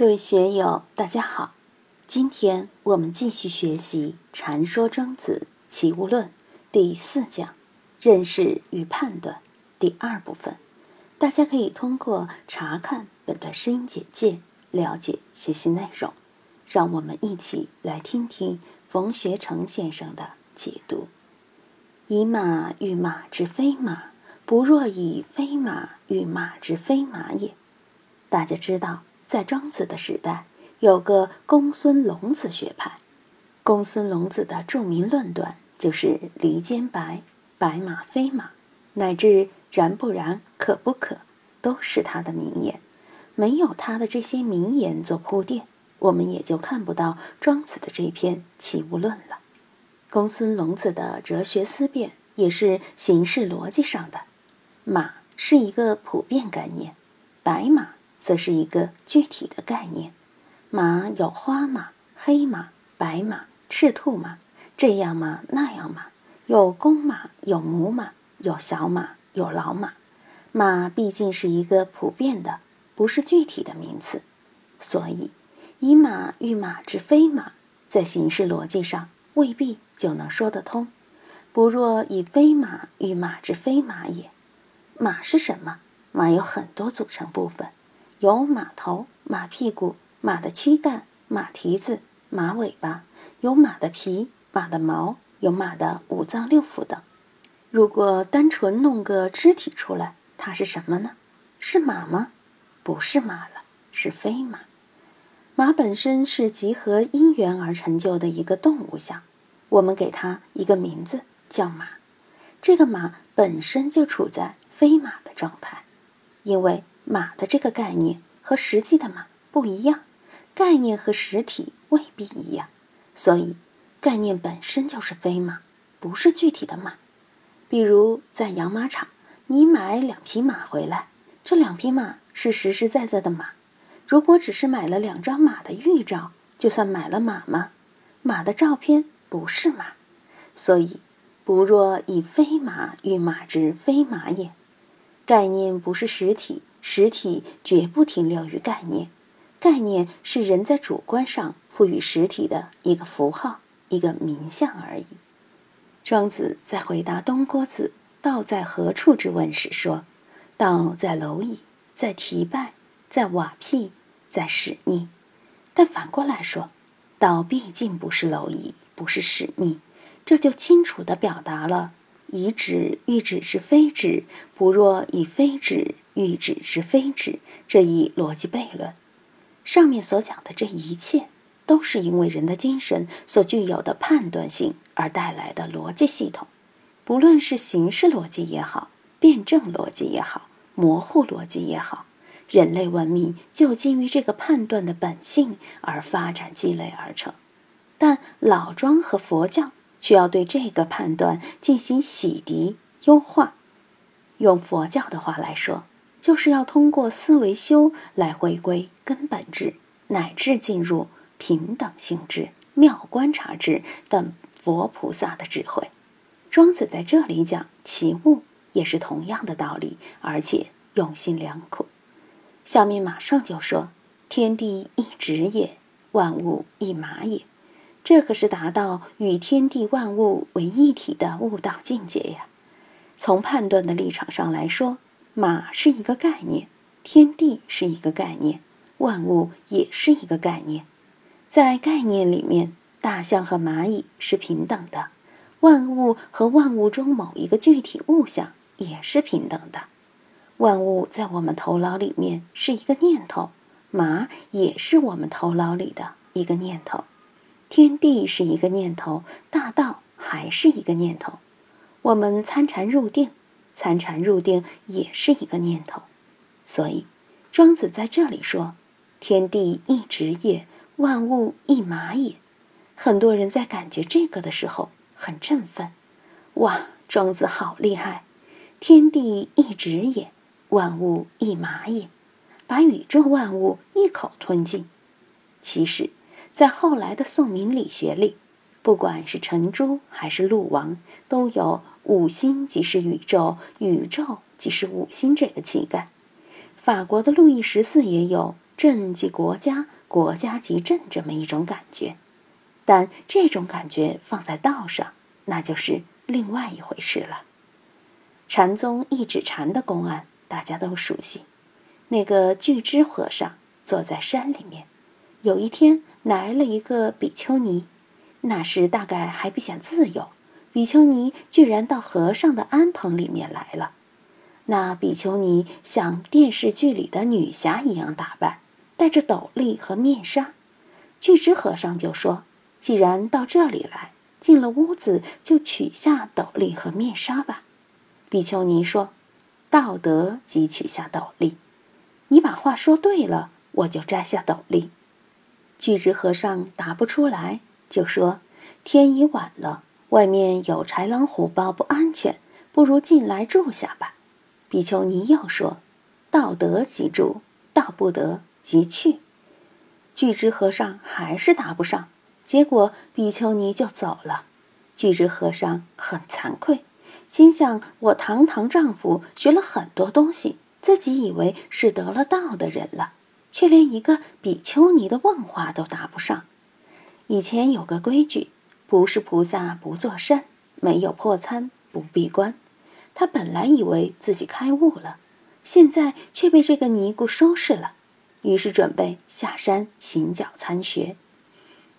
各位学友，大家好。今天我们继续学习《禅说庄子·齐物论》第四讲“认识与判断”第二部分。大家可以通过查看本段声音简介了解学习内容。让我们一起来听听冯学成先生的解读：“以马喻马之非马，不若以非马喻马之非马也。”大家知道，在庄子的时代。有个公孙龙子学派，公孙龙子的著名论断就是“离间白，白马非马”，乃至“然不然，可不可”，都是他的名言。没有他的这些名言做铺垫，我们也就看不到庄子的这篇《齐物论》了。公孙龙子的哲学思辨也是形式逻辑上的，马是一个普遍概念，白马则是一个具体的概念。马有花马、黑马、白马、赤兔马，这样马那样马，有公马有母马，有小马有老马。马毕竟是一个普遍的，不是具体的名词，所以以马喻马之非马，在形式逻辑上未必就能说得通。不若以非马喻马之非马也。马是什么？马有很多组成部分，有马头、马屁股。马的躯干、马蹄子、马尾巴，有马的皮、马的毛，有马的五脏六腑等。如果单纯弄个肢体出来，它是什么呢？是马吗？不是马了，是飞马。马本身是集合因缘而成就的一个动物相，我们给它一个名字叫马。这个马本身就处在飞马的状态，因为马的这个概念和实际的马不一样。概念和实体未必一样，所以概念本身就是非马，不是具体的马。比如在养马场，你买两匹马回来，这两匹马是实实在在的马。如果只是买了两张马的预照，就算买了马吗？马的照片不是马，所以不若以非马喻马之非马也。概念不是实体，实体绝不停留于概念。概念是人在主观上赋予实体的一个符号、一个名相而已。庄子在回答东郭子“道在何处”之问时说：“道在蝼蚁，在蹄败，在瓦辟，在屎溺。”但反过来说，道毕竟不是蝼蚁，不是屎溺，这就清楚地表达了“以指喻指之非指，不若以非指喻指之非指”这一逻辑悖论。上面所讲的这一切，都是因为人的精神所具有的判断性而带来的逻辑系统。不论是形式逻辑也好，辩证逻辑也好，模糊逻辑也好，人类文明就基于这个判断的本性而发展积累而成。但老庄和佛教需要对这个判断进行洗涤、优化。用佛教的话来说。就是要通过思维修来回归根本智，乃至进入平等性智、妙观察智等佛菩萨的智慧。庄子在这里讲其物，也是同样的道理，而且用心良苦。下面马上就说：“天地一指也，万物一马也。”这可是达到与天地万物为一体的悟道境界呀！从判断的立场上来说。马是一个概念，天地是一个概念，万物也是一个概念。在概念里面，大象和蚂蚁是平等的，万物和万物中某一个具体物象也是平等的。万物在我们头脑里面是一个念头，马也是我们头脑里的一个念头，天地是一个念头，大道还是一个念头。我们参禅入定。参禅入定也是一个念头，所以庄子在这里说：“天地一直也，万物一马也。”很多人在感觉这个的时候很振奋，哇！庄子好厉害！天地一直也，万物一马也，把宇宙万物一口吞尽。其实，在后来的宋明理学里，不管是程朱还是陆王，都有。五星即是宇宙，宇宙即是五星这个气概。法国的路易十四也有朕即国家，国家即政这么一种感觉。但这种感觉放在道上，那就是另外一回事了。禅宗一指禅的公案，大家都熟悉。那个巨支和尚坐在山里面，有一天来了一个比丘尼，那时大概还不想自由。比丘尼居然到和尚的庵棚里面来了。那比丘尼像电视剧里的女侠一样打扮，戴着斗笠和面纱。巨支和尚就说：“既然到这里来，进了屋子就取下斗笠和面纱吧。”比丘尼说：“道德即取下斗笠，你把话说对了，我就摘下斗笠。”巨支和尚答不出来，就说：“天已晚了。”外面有豺狼虎豹，不安全，不如进来住下吧。比丘尼又说：“道得即住，道不得即去。”巨之和尚还是答不上，结果比丘尼就走了。巨之和尚很惭愧，心想：“我堂堂丈夫学了很多东西，自己以为是得了道的人了，却连一个比丘尼的问话都答不上。”以前有个规矩。不是菩萨不做善，没有破参不闭关。他本来以为自己开悟了，现在却被这个尼姑收拾了，于是准备下山行脚参学。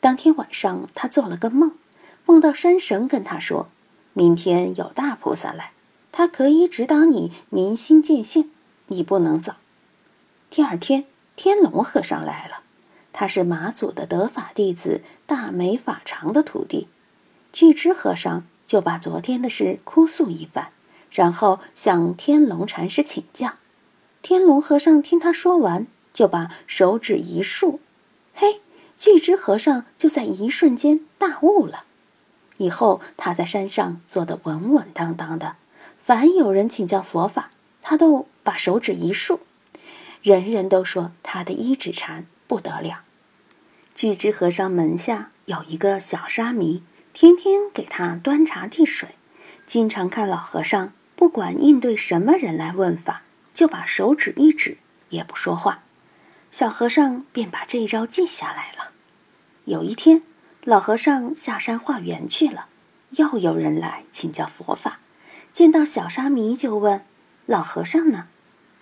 当天晚上，他做了个梦，梦到山神跟他说：“明天有大菩萨来，他可以指导你明心见性，你不能走。”第二天，天龙和尚来了。他是马祖的得法弟子大美法常的徒弟，巨支和尚就把昨天的事哭诉一番，然后向天龙禅师请教。天龙和尚听他说完，就把手指一竖，嘿，巨支和尚就在一瞬间大悟了。以后他在山上做得稳稳当当的，凡有人请教佛法，他都把手指一竖，人人都说他的一指禅。不得了！巨支和尚门下有一个小沙弥，天天给他端茶递水，经常看老和尚不管应对什么人来问法，就把手指一指，也不说话。小和尚便把这一招记下来了。有一天，老和尚下山化缘去了，又有人来请教佛法，见到小沙弥就问：“老和尚呢？”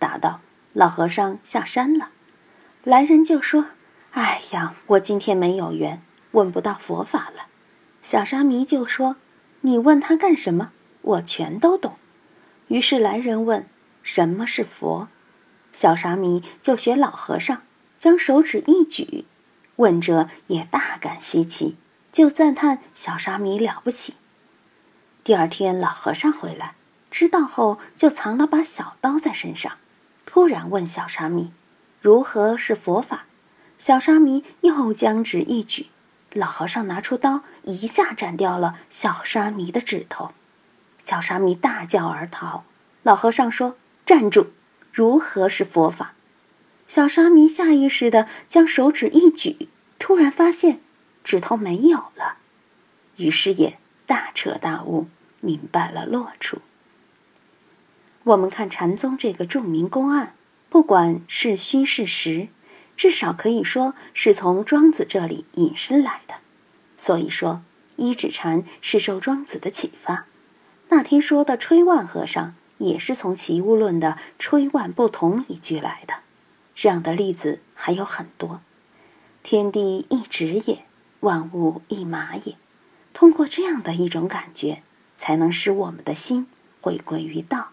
答道：“老和尚下山了。”来人就说：“哎呀，我今天没有缘，问不到佛法了。”小沙弥就说：“你问他干什么？我全都懂。”于是来人问：“什么是佛？”小沙弥就学老和尚，将手指一举。问者也大感稀奇，就赞叹小沙弥了不起。第二天，老和尚回来，知道后就藏了把小刀在身上，突然问小沙弥。如何是佛法？小沙弥又将指一举，老和尚拿出刀，一下斩掉了小沙弥的指头。小沙弥大叫而逃。老和尚说：“站住！如何是佛法？”小沙弥下意识的将手指一举，突然发现指头没有了，于是也大彻大悟，明白了落处。我们看禅宗这个著名公案。不管是虚是实，至少可以说是从庄子这里引申来的。所以说，一指禅是受庄子的启发。那天说的吹万和尚，也是从《齐物论》的“吹万不同”一句来的。这样的例子还有很多。天地一指也，万物一马也。通过这样的一种感觉，才能使我们的心回归于道，